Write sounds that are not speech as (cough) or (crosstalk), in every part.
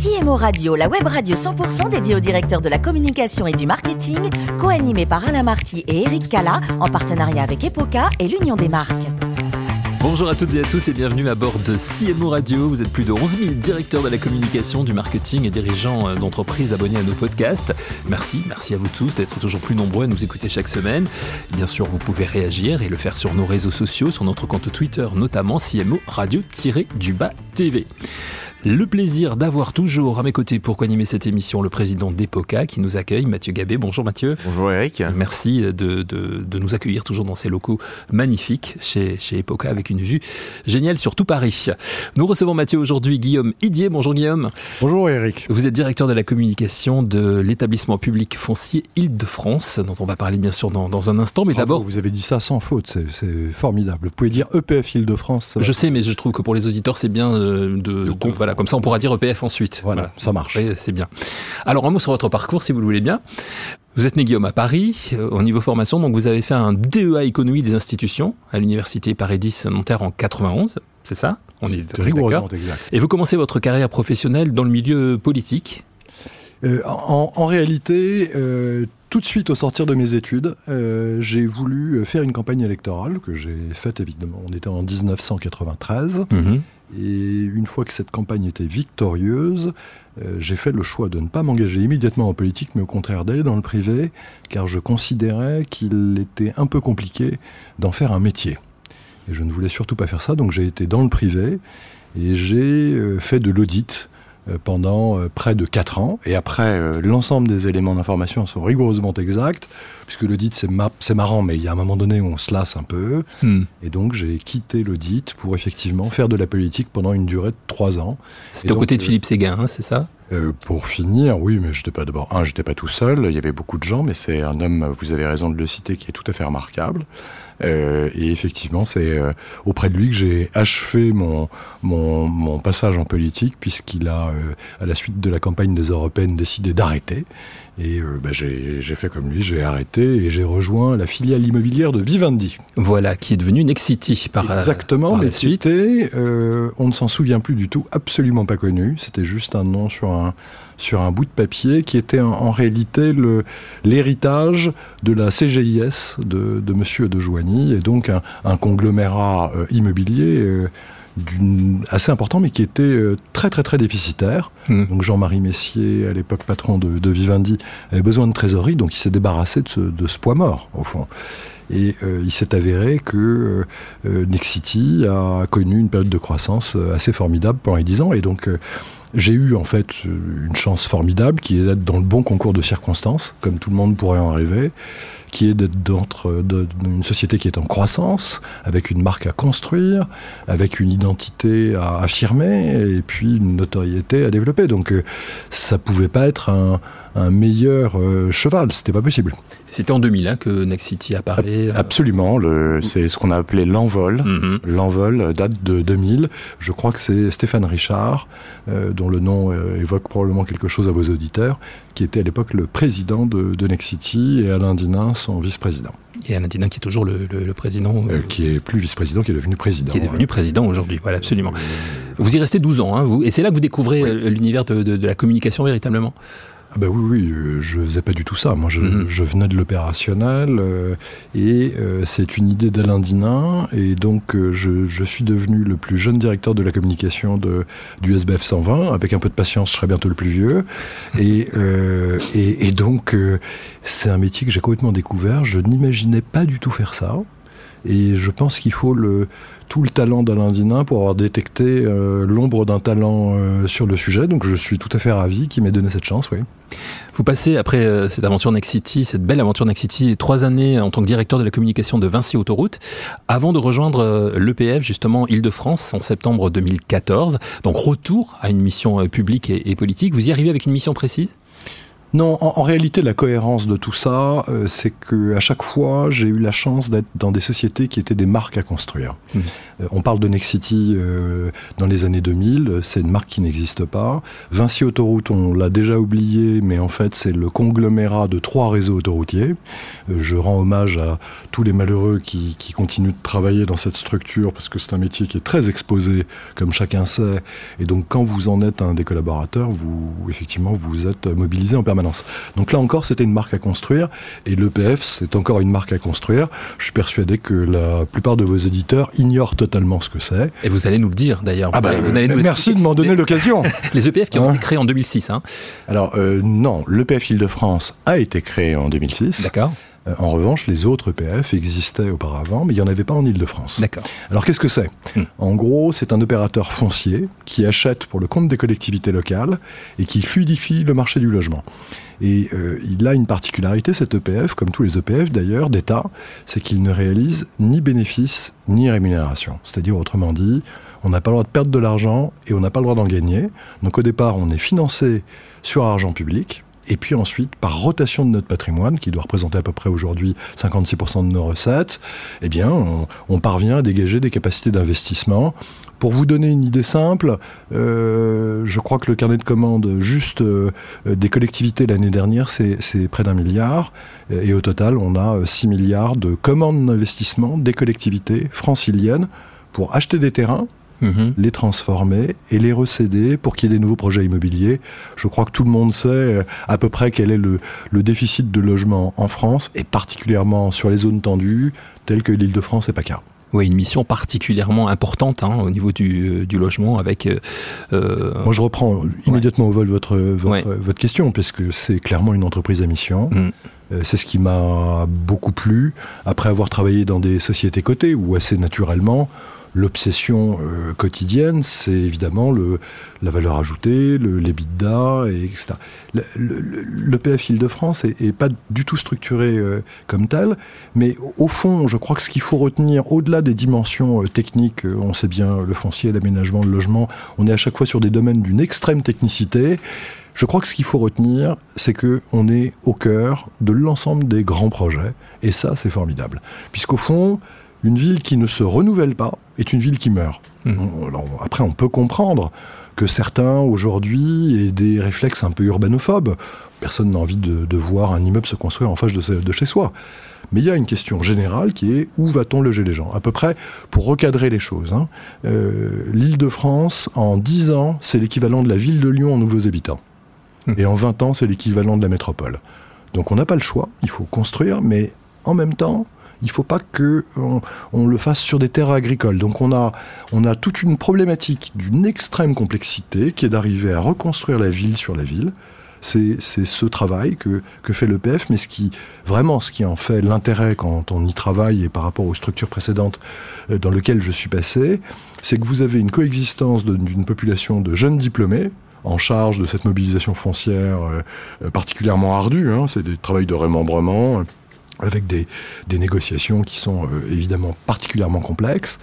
CMO Radio, la web radio 100% dédiée au directeur de la communication et du marketing, co-animée par Alain Marty et Eric Cala, en partenariat avec Epoca et l'Union des marques. Bonjour à toutes et à tous et bienvenue à bord de CMO Radio. Vous êtes plus de 11 000 directeurs de la communication, du marketing et dirigeants euh, d'entreprises abonnés à nos podcasts. Merci, merci à vous tous d'être toujours plus nombreux à nous écouter chaque semaine. Bien sûr, vous pouvez réagir et le faire sur nos réseaux sociaux, sur notre compte Twitter notamment CMO Radio-du-bas TV. Le plaisir d'avoir toujours à mes côtés pour animer cette émission le président d'EPOCA qui nous accueille, Mathieu Gabé. Bonjour Mathieu. Bonjour Eric. Merci de, de, de, nous accueillir toujours dans ces locaux magnifiques chez, chez EPOCA avec une vue géniale sur tout Paris. Nous recevons Mathieu aujourd'hui Guillaume Idier. Bonjour Guillaume. Bonjour Eric. Vous êtes directeur de la communication de l'établissement public foncier Île-de-France, dont on va parler bien sûr dans, dans un instant. Mais d'abord. Vous avez dit ça sans faute, c'est formidable. Vous pouvez dire EPF Île-de-France. Je sais, mais je trouve que pour les auditeurs, c'est bien euh, de, de voilà, comme ça on pourra dire EPF ensuite. Voilà, ça marche. c'est bien. Alors un mot sur votre parcours, si vous le voulez bien. Vous êtes né Guillaume à Paris, euh, au niveau formation, donc vous avez fait un DEA économie des institutions à l'université Paris 10 Nanterre en 91, c'est ça? On est, rigoureusement exact. Et vous commencez votre carrière professionnelle dans le milieu politique euh, en, en, réalité, euh, tout de suite au sortir de mes études, euh, j'ai voulu faire une campagne électorale que j'ai faite évidemment. On était en 1993. Mhm. Et une fois que cette campagne était victorieuse, euh, j'ai fait le choix de ne pas m'engager immédiatement en politique, mais au contraire d'aller dans le privé, car je considérais qu'il était un peu compliqué d'en faire un métier. Et je ne voulais surtout pas faire ça, donc j'ai été dans le privé et j'ai euh, fait de l'audit pendant euh, près de 4 ans. Et après, euh, l'ensemble des éléments d'information sont rigoureusement exacts, puisque l'audit, c'est marrant, mais il y a un moment donné où on se lasse un peu. Hmm. Et donc, j'ai quitté l'audit pour effectivement faire de la politique pendant une durée de 3 ans. C'était aux côtés de Philippe Séguin, hein, c'est ça? Pour finir, oui, mais j'étais pas d'abord un, j'étais pas tout seul. Il y avait beaucoup de gens, mais c'est un homme, vous avez raison de le citer, qui est tout à fait remarquable. Euh, et effectivement, c'est euh, auprès de lui que j'ai achevé mon, mon, mon, passage en politique, puisqu'il a, euh, à la suite de la campagne des européennes, décidé d'arrêter. Et bah, j'ai fait comme lui, j'ai arrêté et j'ai rejoint la filiale immobilière de Vivendi. Voilà, qui est devenue Nexity par Exactement, par mais c'était, on ne s'en souvient plus du tout, absolument pas connu. C'était juste un nom sur un, sur un bout de papier qui était en, réalité l'héritage de la CGIS de, de Monsieur de Joigny et donc un, conglomérat euh, immobilier. Euh, assez important, mais qui était euh, très très très déficitaire. Hmm. Donc Jean-Marie Messier, à l'époque patron de, Vivendi, avait besoin de trésorerie, donc il s'est débarrassé de ce, de ce, poids mort, au fond. Et il s'est avéré que Nexity a connu une période de croissance assez formidable pendant les 10 ans, et donc j'ai eu en fait une chance formidable qui est d'être dans le bon concours de circonstances, comme tout le monde pourrait en rêver, qui est d'être dans une société qui est en croissance, avec une marque à construire, avec une identité à affirmer, et puis une notoriété à développer. Donc euh, ça pouvait pas être un, un meilleur euh, cheval. C'était pas possible. C'était en 2000 hein, que Next City apparaît. Euh, Absolument. C'est ce qu'on a appelé l'envol. Mhm. L'envol date de 2000. Je crois que c'est Stéphane Richard, euh, dont le nom évoque probablement quelque chose à vos auditeurs, qui était à l'époque le président de, de Next City et Alain Dinin, son vice-président. Et Alain Dinin qui est toujours le, président. qui est plus vice-président, qui est devenu président. Qui est devenu président aujourd'hui, voilà, absolument. Vous y restez 12 ans, hein, vous, et c'est là que vous découvrez l'univers de, la communication véritablement ah ben oui, oui, euh, je faisais pas du tout ça. Moi, je, mhm. venais de l'opérationnel euh, et euh, c'est une idée d'Alain Dinin et donc je, suis devenu le plus jeune directeur de la communication de, du SBF 120. Avec un peu de patience, je serai bientôt le plus vieux. Et, et, et donc, c'est un métier que j'ai complètement découvert. Je n'imaginais pas du tout faire ça. Et je pense qu'il faut tout le talent d'Alain Dinin pour avoir détecté l'ombre d'un talent sur le sujet. Donc je suis tout à fait ravi qu'il m'ait donné cette chance, oui. Vous passez, après euh, cette aventure Nexity, cette belle aventure Nexity, trois années en tant que directeur de la communication de Vinci Autoroute, avant de rejoindre euh, l'EPF, justement, Île-de-France, en septembre 2014. Donc, retour à une mission euh, publique et, politique. Vous y arrivez avec une mission précise? Non, en, réalité, la cohérence de tout ça, euh, c'est que à chaque fois, j'ai eu la chance d'être dans des sociétés qui étaient des marques à construire. Mmh. Euh, on parle de Nexity euh, dans les années 2000, c'est une marque qui n'existe pas. Vinci Autoroute, on l'a déjà oublié, mais en fait, c'est le conglomérat de trois réseaux autoroutiers. je rends hommage à tous les malheureux qui, qui continuent de travailler dans cette structure parce que c'est un métier qui est très exposé, comme chacun sait. Et donc, quand vous en êtes un des collaborateurs, vous effectivement vous êtes mobilisé en permanence donc là encore, c'était une marque à construire, et l'EPF, c'est encore une marque à construire. Je suis persuadé que la plupart de vos éditeurs ignorent totalement ce que c'est. Et vous allez nous le dire d'ailleurs. Ah bah, merci de m'en donner l'occasion. (laughs) Les EPF qui ont hein été créés en 2006. Hein. Alors euh, non, l'EPF Île-de-France a été créé en 2006. D'accord. Euh, en revanche, les autres EPF existaient auparavant, mais il n'y en avait pas en Ile-de-France. D'accord. Alors qu'est-ce que c'est? Hmm. En gros, c'est un opérateur foncier qui achète pour le compte des collectivités locales et qui fluidifie le marché du logement. Et euh, il a une particularité, cet EPF, comme tous les EPF d'ailleurs, d'État, c'est qu'il ne réalise ni bénéfice ni rémunération. C'est-à-dire, autrement dit, on n'a pas le droit de perdre de l'argent et on n'a pas le droit d'en gagner. Donc au départ, on est financé sur argent public, et puis ensuite, par rotation de notre patrimoine, qui doit représenter à peu près aujourd'hui 56% de nos recettes, eh on, parvient à dégager des capacités d'investissement. Pour vous donner une idée simple, euh, je crois que le carnet de commandes juste euh, des collectivités l'année dernière, c'est près d'un milliard. Et au total, on a 6 milliards de commandes d'investissement des collectivités franciliennes pour acheter des terrains, Mhm. les transformer et les recéder pour qu'il y ait des nouveaux projets immobiliers. Je crois que tout le monde sait euh, à peu près quel est le, déficit de logement en France et particulièrement sur les zones tendues telles que l'île de France et PACA. Oui, une mission particulièrement importante hein, au niveau du, euh, logement avec... Euh, Moi, je reprends immédiatement au vol votre, votre, question, puisque c'est clairement une entreprise à mission. Mm. C'est ce qui m'a beaucoup plu, après avoir travaillé dans des sociétés cotées, où assez naturellement, l'obsession euh, quotidienne, c'est évidemment le, la valeur ajoutée, le, l'EBITDA, et etc. Le, PF Île-de-France est, pas du tout structuré euh, comme tel, mais au fond, je crois que ce qu'il faut retenir, au-delà des dimensions euh, techniques, on sait bien le foncier, l'aménagement, le logement, on est à chaque fois sur des domaines d'une extrême technicité. Je crois que ce qu'il faut retenir, c'est que on est au cœur de l'ensemble des grands projets, et ça, c'est formidable, puisqu'au fond, une ville qui ne se renouvelle pas est une ville qui meurt. Hmm. après, on peut comprendre que certains aujourd'hui aient des réflexes un peu urbanophobes. Personne n'a envie de, voir un immeuble se construire en face de, chez soi. Mais il y a une question générale qui est où va-t-on loger les gens? À peu près, pour recadrer les choses, hein, euh, l'île de France, en 10 ans, c'est l'équivalent de la ville de Lyon en nouveaux habitants. Hmm. Et en 20 ans, c'est l'équivalent de la métropole. Donc on n'a pas le choix, il faut construire, mais en même temps, il ne faut pas que on, le fasse sur des terres agricoles. Donc on a, toute une problématique d'une extrême complexité qui est d'arriver à reconstruire la ville sur la ville. C'est ce travail que, que fait l'EPF, mais ce qui, vraiment, ce qui en fait l'intérêt quand on y travaille et par rapport aux structures précédentes euh, dans lesquelles je suis passé, c'est que vous avez une coexistence d'une population de jeunes diplômés, en charge de cette mobilisation foncière euh, euh, particulièrement ardue. Hein, c'est des travail de remembrement, avec des, des, négociations qui sont euh, évidemment particulièrement complexes,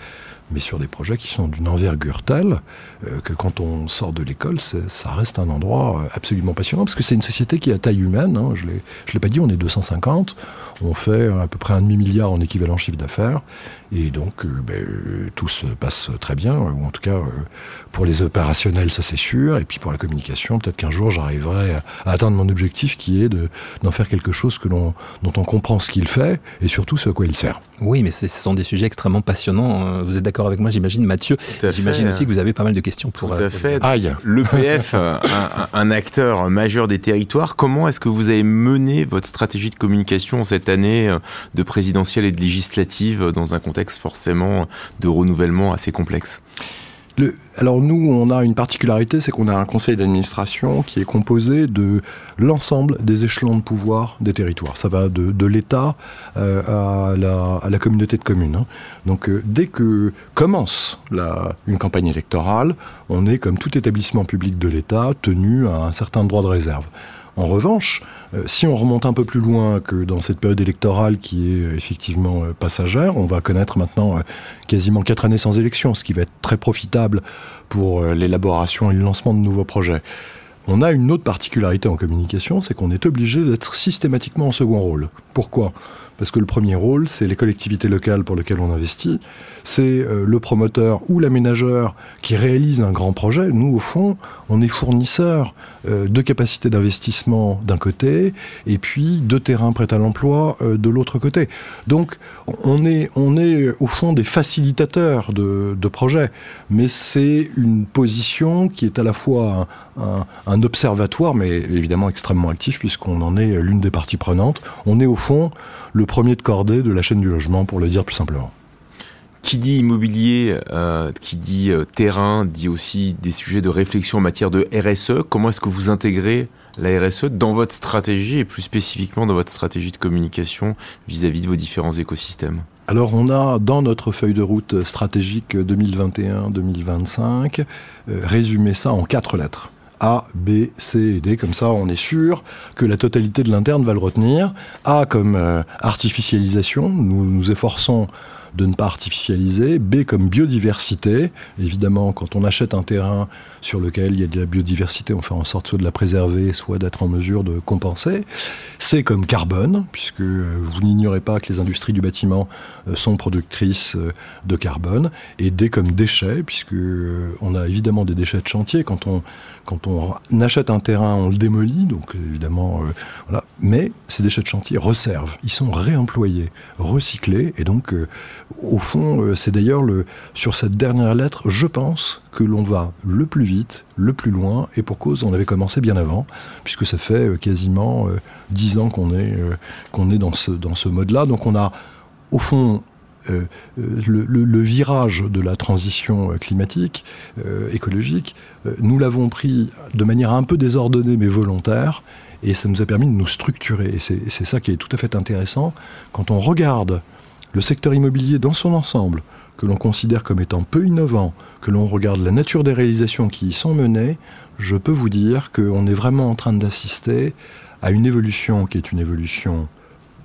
mais sur des projets qui sont d'une envergure telle euh, que quand on sort de l'école, ça reste un endroit euh, absolument passionnant, parce que c'est une société qui est à taille humaine, hein, je ne l'ai pas dit, on est 250, on fait à peu près un demi-milliard en équivalent chiffre d'affaires, et donc ben, tout se passe très bien, ou en tout cas pour les opérationnels, ça c'est sûr. Et puis pour la communication, peut-être qu'un jour j'arriverai à, atteindre mon objectif qui est d'en faire quelque chose que dont on comprend ce qu'il fait et surtout ce à quoi il sert. Oui, mais ce sont des sujets extrêmement passionnants. Vous êtes d'accord avec moi, j'imagine, Mathieu J'imagine aussi que vous avez pas mal de questions pour. Tout à euh, fait. L'EPF, un, un, acteur majeur des territoires, comment est-ce que vous avez mené votre stratégie de communication cette année euh, de présidentielle et de législative dans un contexte forcément de renouvellement assez complexe alors nous, on a une particularité, c'est qu'on a un conseil d'administration qui est composé de l'ensemble des échelons de pouvoir des territoires. Ça va de, l'État euh, à, la, communauté de communes. Hein. Donc euh, dès que commence une campagne électorale, on est, comme tout établissement public de l'État, tenu à un certain droit de réserve. En revanche, euh, si on remonte un peu plus loin que dans cette période électorale qui est euh, effectivement euh, passagère, on va connaître maintenant quasiment quatre années sans élection, ce qui va être très profitable pour l'élaboration et le lancement de nouveaux projets. on a une autre particularité en communication, c'est qu'on est obligé d'être systématiquement en second rôle. Pourquoi? Parce que le premier rôle, c'est les collectivités locales pour lesquelles on investit, c'est euh, le promoteur ou l'aménageur qui réalise un grand projet. Nous, au fond, on est fournisseur euh, de capacités d'investissement d'un côté, et puis de terrains prêts à l'emploi euh, de l'autre côté. Donc, on est, on est au fond des facilitateurs de, de projets, mais c'est une position qui est à la fois un, un observatoire, mais évidemment extrêmement actif, puisqu'on en est l'une des parties prenantes. On est au fond le premier de cordée de la chaîne du logement, pour le dire plus simplement. Qui dit immobilier, euh, qui dit euh, terrain, dit aussi des sujets de réflexion en matière de RSE. Comment est-ce que vous intégrez la RSE dans votre stratégie et plus spécifiquement dans votre stratégie de communication vis-à-vis de vos différents écosystèmes? Alors on a dans notre feuille de route stratégique 2021-2025 euh, résumé ça en quatre lettres. A, B, C et D. Comme ça, on est sûr que la totalité de l'interne va le retenir. A comme artificialisation. Nous nous efforçons de ne pas artificialiser. B comme biodiversité. Évidemment, quand on achète un terrain sur lequel il y a de la biodiversité, on fait en sorte soit de la préserver, soit d'être en mesure de compenser. C comme carbone, puisque euh, vous n'ignorez pas que les industries du bâtiment euh, sont productrices euh, de carbone. Et D comme déchets, puisque on a évidemment des déchets de chantier. Quand on, quand on achète un terrain, on le démolit, donc évidemment, voilà. Mais ces déchets de chantier reservent, ils sont réemployés, recyclés, et donc au fond, euh, c'est d'ailleurs sur cette dernière lettre, je pense que l'on va le plus vite, le plus loin, et pour cause, on avait commencé bien avant, puisque ça fait euh, quasiment euh, dix ans qu'on est, est dans ce, dans ce mode-là. Donc on a, au fond, le, virage de la transition climatique, écologique, nous l'avons pris de manière un peu désordonnée mais volontaire, et ça nous a permis de nous structurer. Et c'est ça qui est tout à fait intéressant. Quand on regarde le secteur immobilier dans son ensemble, que l'on considère comme étant peu innovant, que l'on regarde la nature des réalisations qui y sont menées, je peux vous dire qu'on est vraiment en train d'assister à une évolution qui est une évolution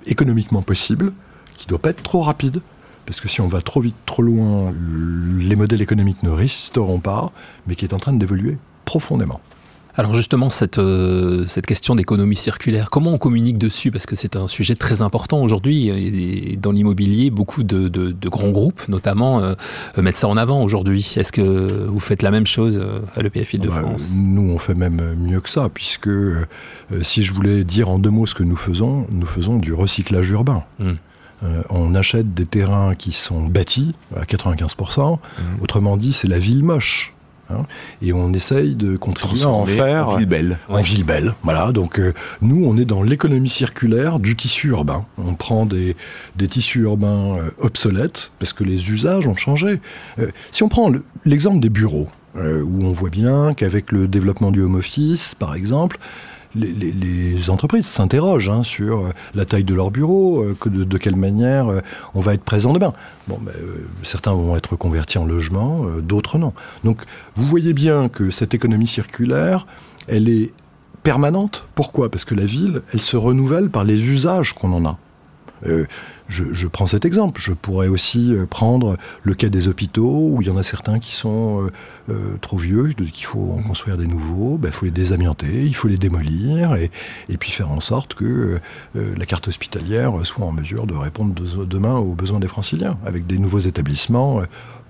économiquement possible, qui ne doit pas être trop rapide, parce que si on va trop vite, trop loin, les modèles économiques ne résisteront pas, mais qui est en train d'évoluer profondément. Alors justement, cette, euh, cette question d'économie circulaire, comment on communique dessus? Parce que c'est un sujet très important aujourd'hui. Et dans l'immobilier, beaucoup de, de, grands groupes, notamment, euh, mettent ça en avant aujourd'hui. Est-ce que vous faites la même chose euh, à l'EPF de france? Nous, on fait même mieux que ça, puisque si je voulais dire en deux mots ce que nous faisons, nous faisons du recyclage urbain. Hmm. on achète des terrains qui sont bâtis à 95%. Hmm. Autrement dit, c'est la ville moche. Hein. et on essaye de contribuer à en faire en ville belle. En ville belle, voilà. Donc euh, nous, on est dans l'économie circulaire du tissu urbain. On prend des, des tissus urbains euh, obsolètes parce que les usages ont changé. Euh, si on prend l'exemple des bureaux, où on voit bien qu'avec le développement du home office, par exemple, les, entreprises s'interrogent hein, sur euh, la taille de leur bureau, euh, de, quelle manière euh, on va être présent demain. Bon, certains vont être convertis en logement, d'autres non. Donc vous voyez bien que cette économie circulaire, elle est permanente. Pourquoi? Parce que la ville, elle se renouvelle par les usages qu'on en a. Je, prends cet exemple. Je pourrais aussi euh, prendre le cas des hôpitaux, où il y en a certains qui sont euh, euh, trop vieux, qu'il faut en construire des nouveaux. Ben, il faut les désamianter, il faut les démolir, et, et puis faire en sorte que la carte hospitalière soit en mesure de répondre demain aux besoins des franciliens, avec des nouveaux établissements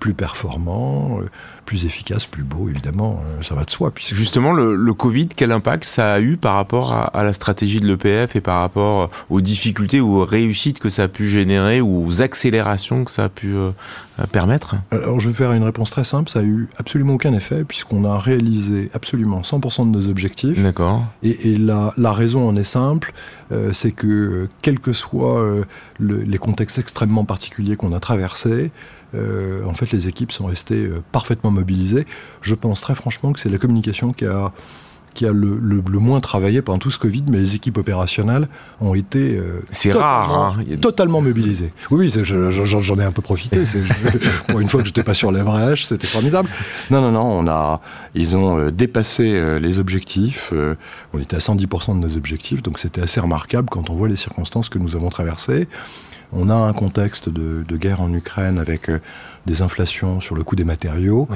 plus performants, plus efficaces, plus beaux, évidemment, ça va de soi. Puisque... Justement, le, Covid, quel impact ça a eu par rapport à, à la stratégie de l'EPF et par rapport aux difficultés ou aux réussites que ça a pu générer ou aux accélérations que ça a pu euh, permettre? Alors je vais faire une réponse très simple, ça a eu absolument aucun effet puisqu'on a réalisé absolument 100% de nos objectifs. D'accord. Et, la, la, raison en est simple, euh, c'est que euh, quels que soient les contextes extrêmement particuliers qu'on a traversés, en fait, les équipes sont restées parfaitement mobilisées. Je pense très franchement que c'est la communication qui a qui a le, moins travaillé pendant tout ce Covid, mais les équipes opérationnelles ont été euh, c'est rare, hein. totalement mobilisées. Oui, j'en ai un peu profité. (laughs) pour une fois que je n'étais pas sur les brèches, c'était formidable. Non, non, non, on a, ils ont euh, dépassé euh, les objectifs. on était à 110% de nos objectifs, donc c'était assez remarquable quand on voit les circonstances que nous avons traversées. On a un contexte de, guerre en Ukraine avec des inflations sur le coût des matériaux.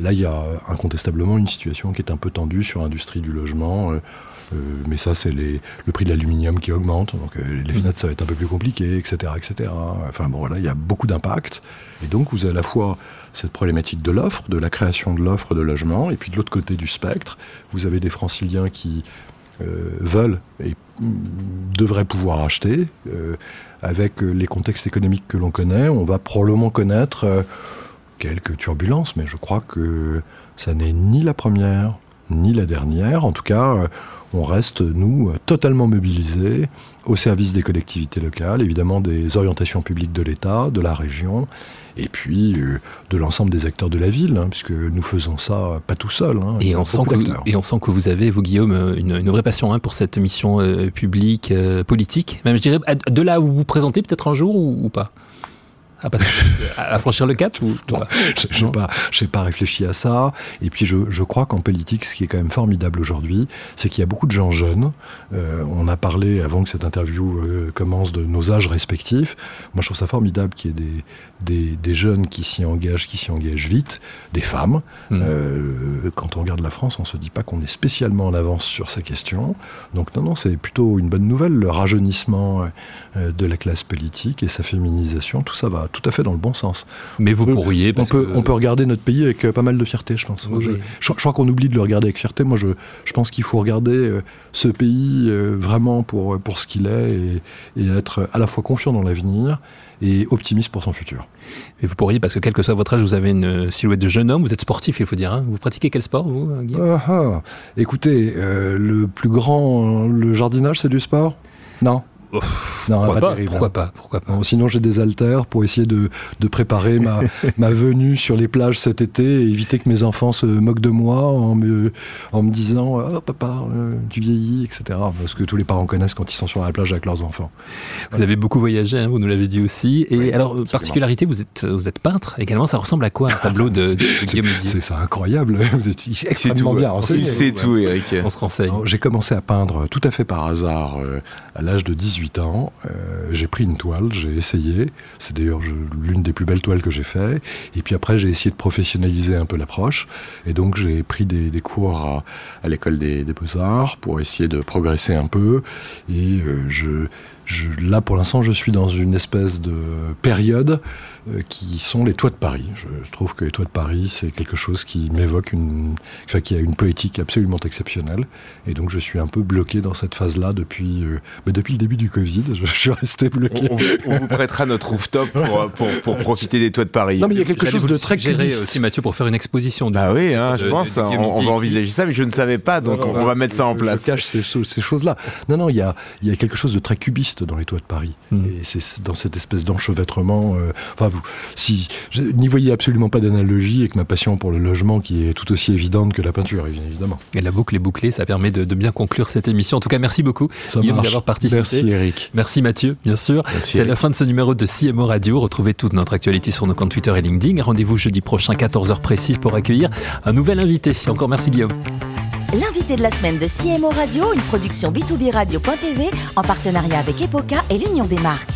Là, il y a incontestablement une situation qui est un peu tendue sur l'industrie du logement. mais ça, c'est le prix de l'aluminium qui augmente. Donc les fenêtres, ça va être un peu plus compliqué, etc. etc. Enfin bon, voilà, il y a beaucoup d'impact. Et donc, vous avez à la fois cette problématique de l'offre, de la création de l'offre de logement, et puis de l'autre côté du spectre, vous avez des franciliens qui veulent et devraient pouvoir acheter. avec les contextes économiques que l'on connaît, on va probablement connaître quelques turbulences, mais je crois que ça n'est ni la première ni la dernière. En tout cas, euh, on reste, nous, totalement mobilisés au service des collectivités locales, évidemment des orientations publiques de l'État, de la région, et puis euh, de l'ensemble des acteurs de la ville, hein, puisque nous faisons ça pas tout seul. Hein, et, on sent que, et on sent que vous avez, vous Guillaume, une, vraie passion hein, pour cette mission euh, publique, politique, même je dirais, de là où vous vous présentez peut-être un jour ou pas? À, franchir le cap ou Je n'ai pas, (laughs) pas réfléchi à ça. Et puis je, je crois qu'en politique, ce qui est quand même formidable aujourd'hui, c'est qu'il y a beaucoup de gens jeunes. Euh, on a parlé avant que cette interview euh, commence de nos âges respectifs. Moi, je trouve ça formidable qu'il y ait des, des, des jeunes qui s'y engagent, qui s'y engagent vite, des femmes. Mmh. Euh, quand on regarde la France, on se dit pas qu'on est spécialement en avance sur ces questions. Donc non, non, c'est plutôt une bonne nouvelle. Le rajeunissement de la classe politique et sa féminisation, tout ça va tout à fait dans le bon sens. Mais vous pourriez. on, peut, on peut regarder notre pays avec euh, pas mal de fierté, je pense. Je, crois qu'on oublie de le regarder avec fierté. Moi, je, je pense qu'il faut regarder euh, ce pays euh, vraiment pour, pour ce qu'il est et, être à la fois confiant dans l'avenir et optimiste pour son futur. Et vous pourriez, parce que quel que soit votre âge, vous avez une silhouette de jeune homme, vous êtes sportif, il faut dire. Hein. Vous pratiquez quel sport, vous, Guillaume? Ah, ah. Écoutez, le plus grand, le jardinage, c'est du sport? Non? Non, pourquoi, pas, pourquoi pas, pourquoi pas Sinon, j'ai des haltères pour essayer de, de préparer ma, (laughs) ma, venue sur les plages cet été et éviter que mes enfants se moquent de moi en me, en me disant oh, papa, euh, tu vieillis, etc. Parce que tous les parents connaissent quand ils sont sur la plage avec leurs enfants. Vous avez beaucoup voyagé, hein, vous nous l'avez dit aussi. Et alors, particularité, vous êtes, vous êtes peintre également. Ça ressemble à quoi un tableau de, de Guillaume C'est incroyable. (laughs) Vous êtes extrêmement tout, bien C'est tout, Eric. On se renseigne. J'ai commencé à peindre tout à fait par hasard euh, à l'âge de 18 ans. Euh, j'ai pris une toile, j'ai essayé. C'est d'ailleurs l'une des plus belles toiles que j'ai fait. Et puis après, j'ai essayé de professionnaliser un peu l'approche. Et donc, j'ai pris des, cours à, l'école des, beaux-arts pour essayer de progresser un peu. Et euh, je, je, là, pour l'instant, je suis dans une espèce de période euh, qui sont les toits de Paris. Je trouve que les toits de Paris, c'est quelque chose qui m'évoque une, enfin, qui a une poétique absolument exceptionnelle. Et donc, je suis un peu bloqué dans cette phase-là depuis, euh, mais depuis le début du Covid. Je, suis resté bloqué. On, vous prêtera notre rooftop pour, pour, pour, (laughs) profiter des toits de Paris. Non, mais il y a quelque chose de très cubiste. aussi, Mathieu, pour faire une exposition. bah oui, hein, je pense. on, va envisager ça, mais je ne savais pas, donc on, va mettre ça en place. Je cache ces, ces choses-là. Non, non, il y a, il y a quelque chose de très cubiste dans les toits de Paris. Hmm. Et c'est dans cette espèce d'enchevêtrement. Euh, enfin, vous, si n'y voyez absolument pas d'analogie avec ma passion pour le logement qui est tout aussi évidente que la peinture, évidemment. Et la boucle est bouclée, ça permet de, bien conclure cette émission. En tout cas, merci beaucoup d'avoir participé. Merci Eric. Merci Mathieu, bien sûr. C'est la fin de ce numéro de CMO Radio. Retrouvez toute notre actualité sur nos comptes Twitter et LinkedIn. Rendez-vous jeudi prochain, 14h précise, pour accueillir un nouvel invité. Encore merci Guillaume. L'invité de la semaine de CMO Radio, une production B2B Radio.tv en partenariat avec Epoca et l'Union des marques.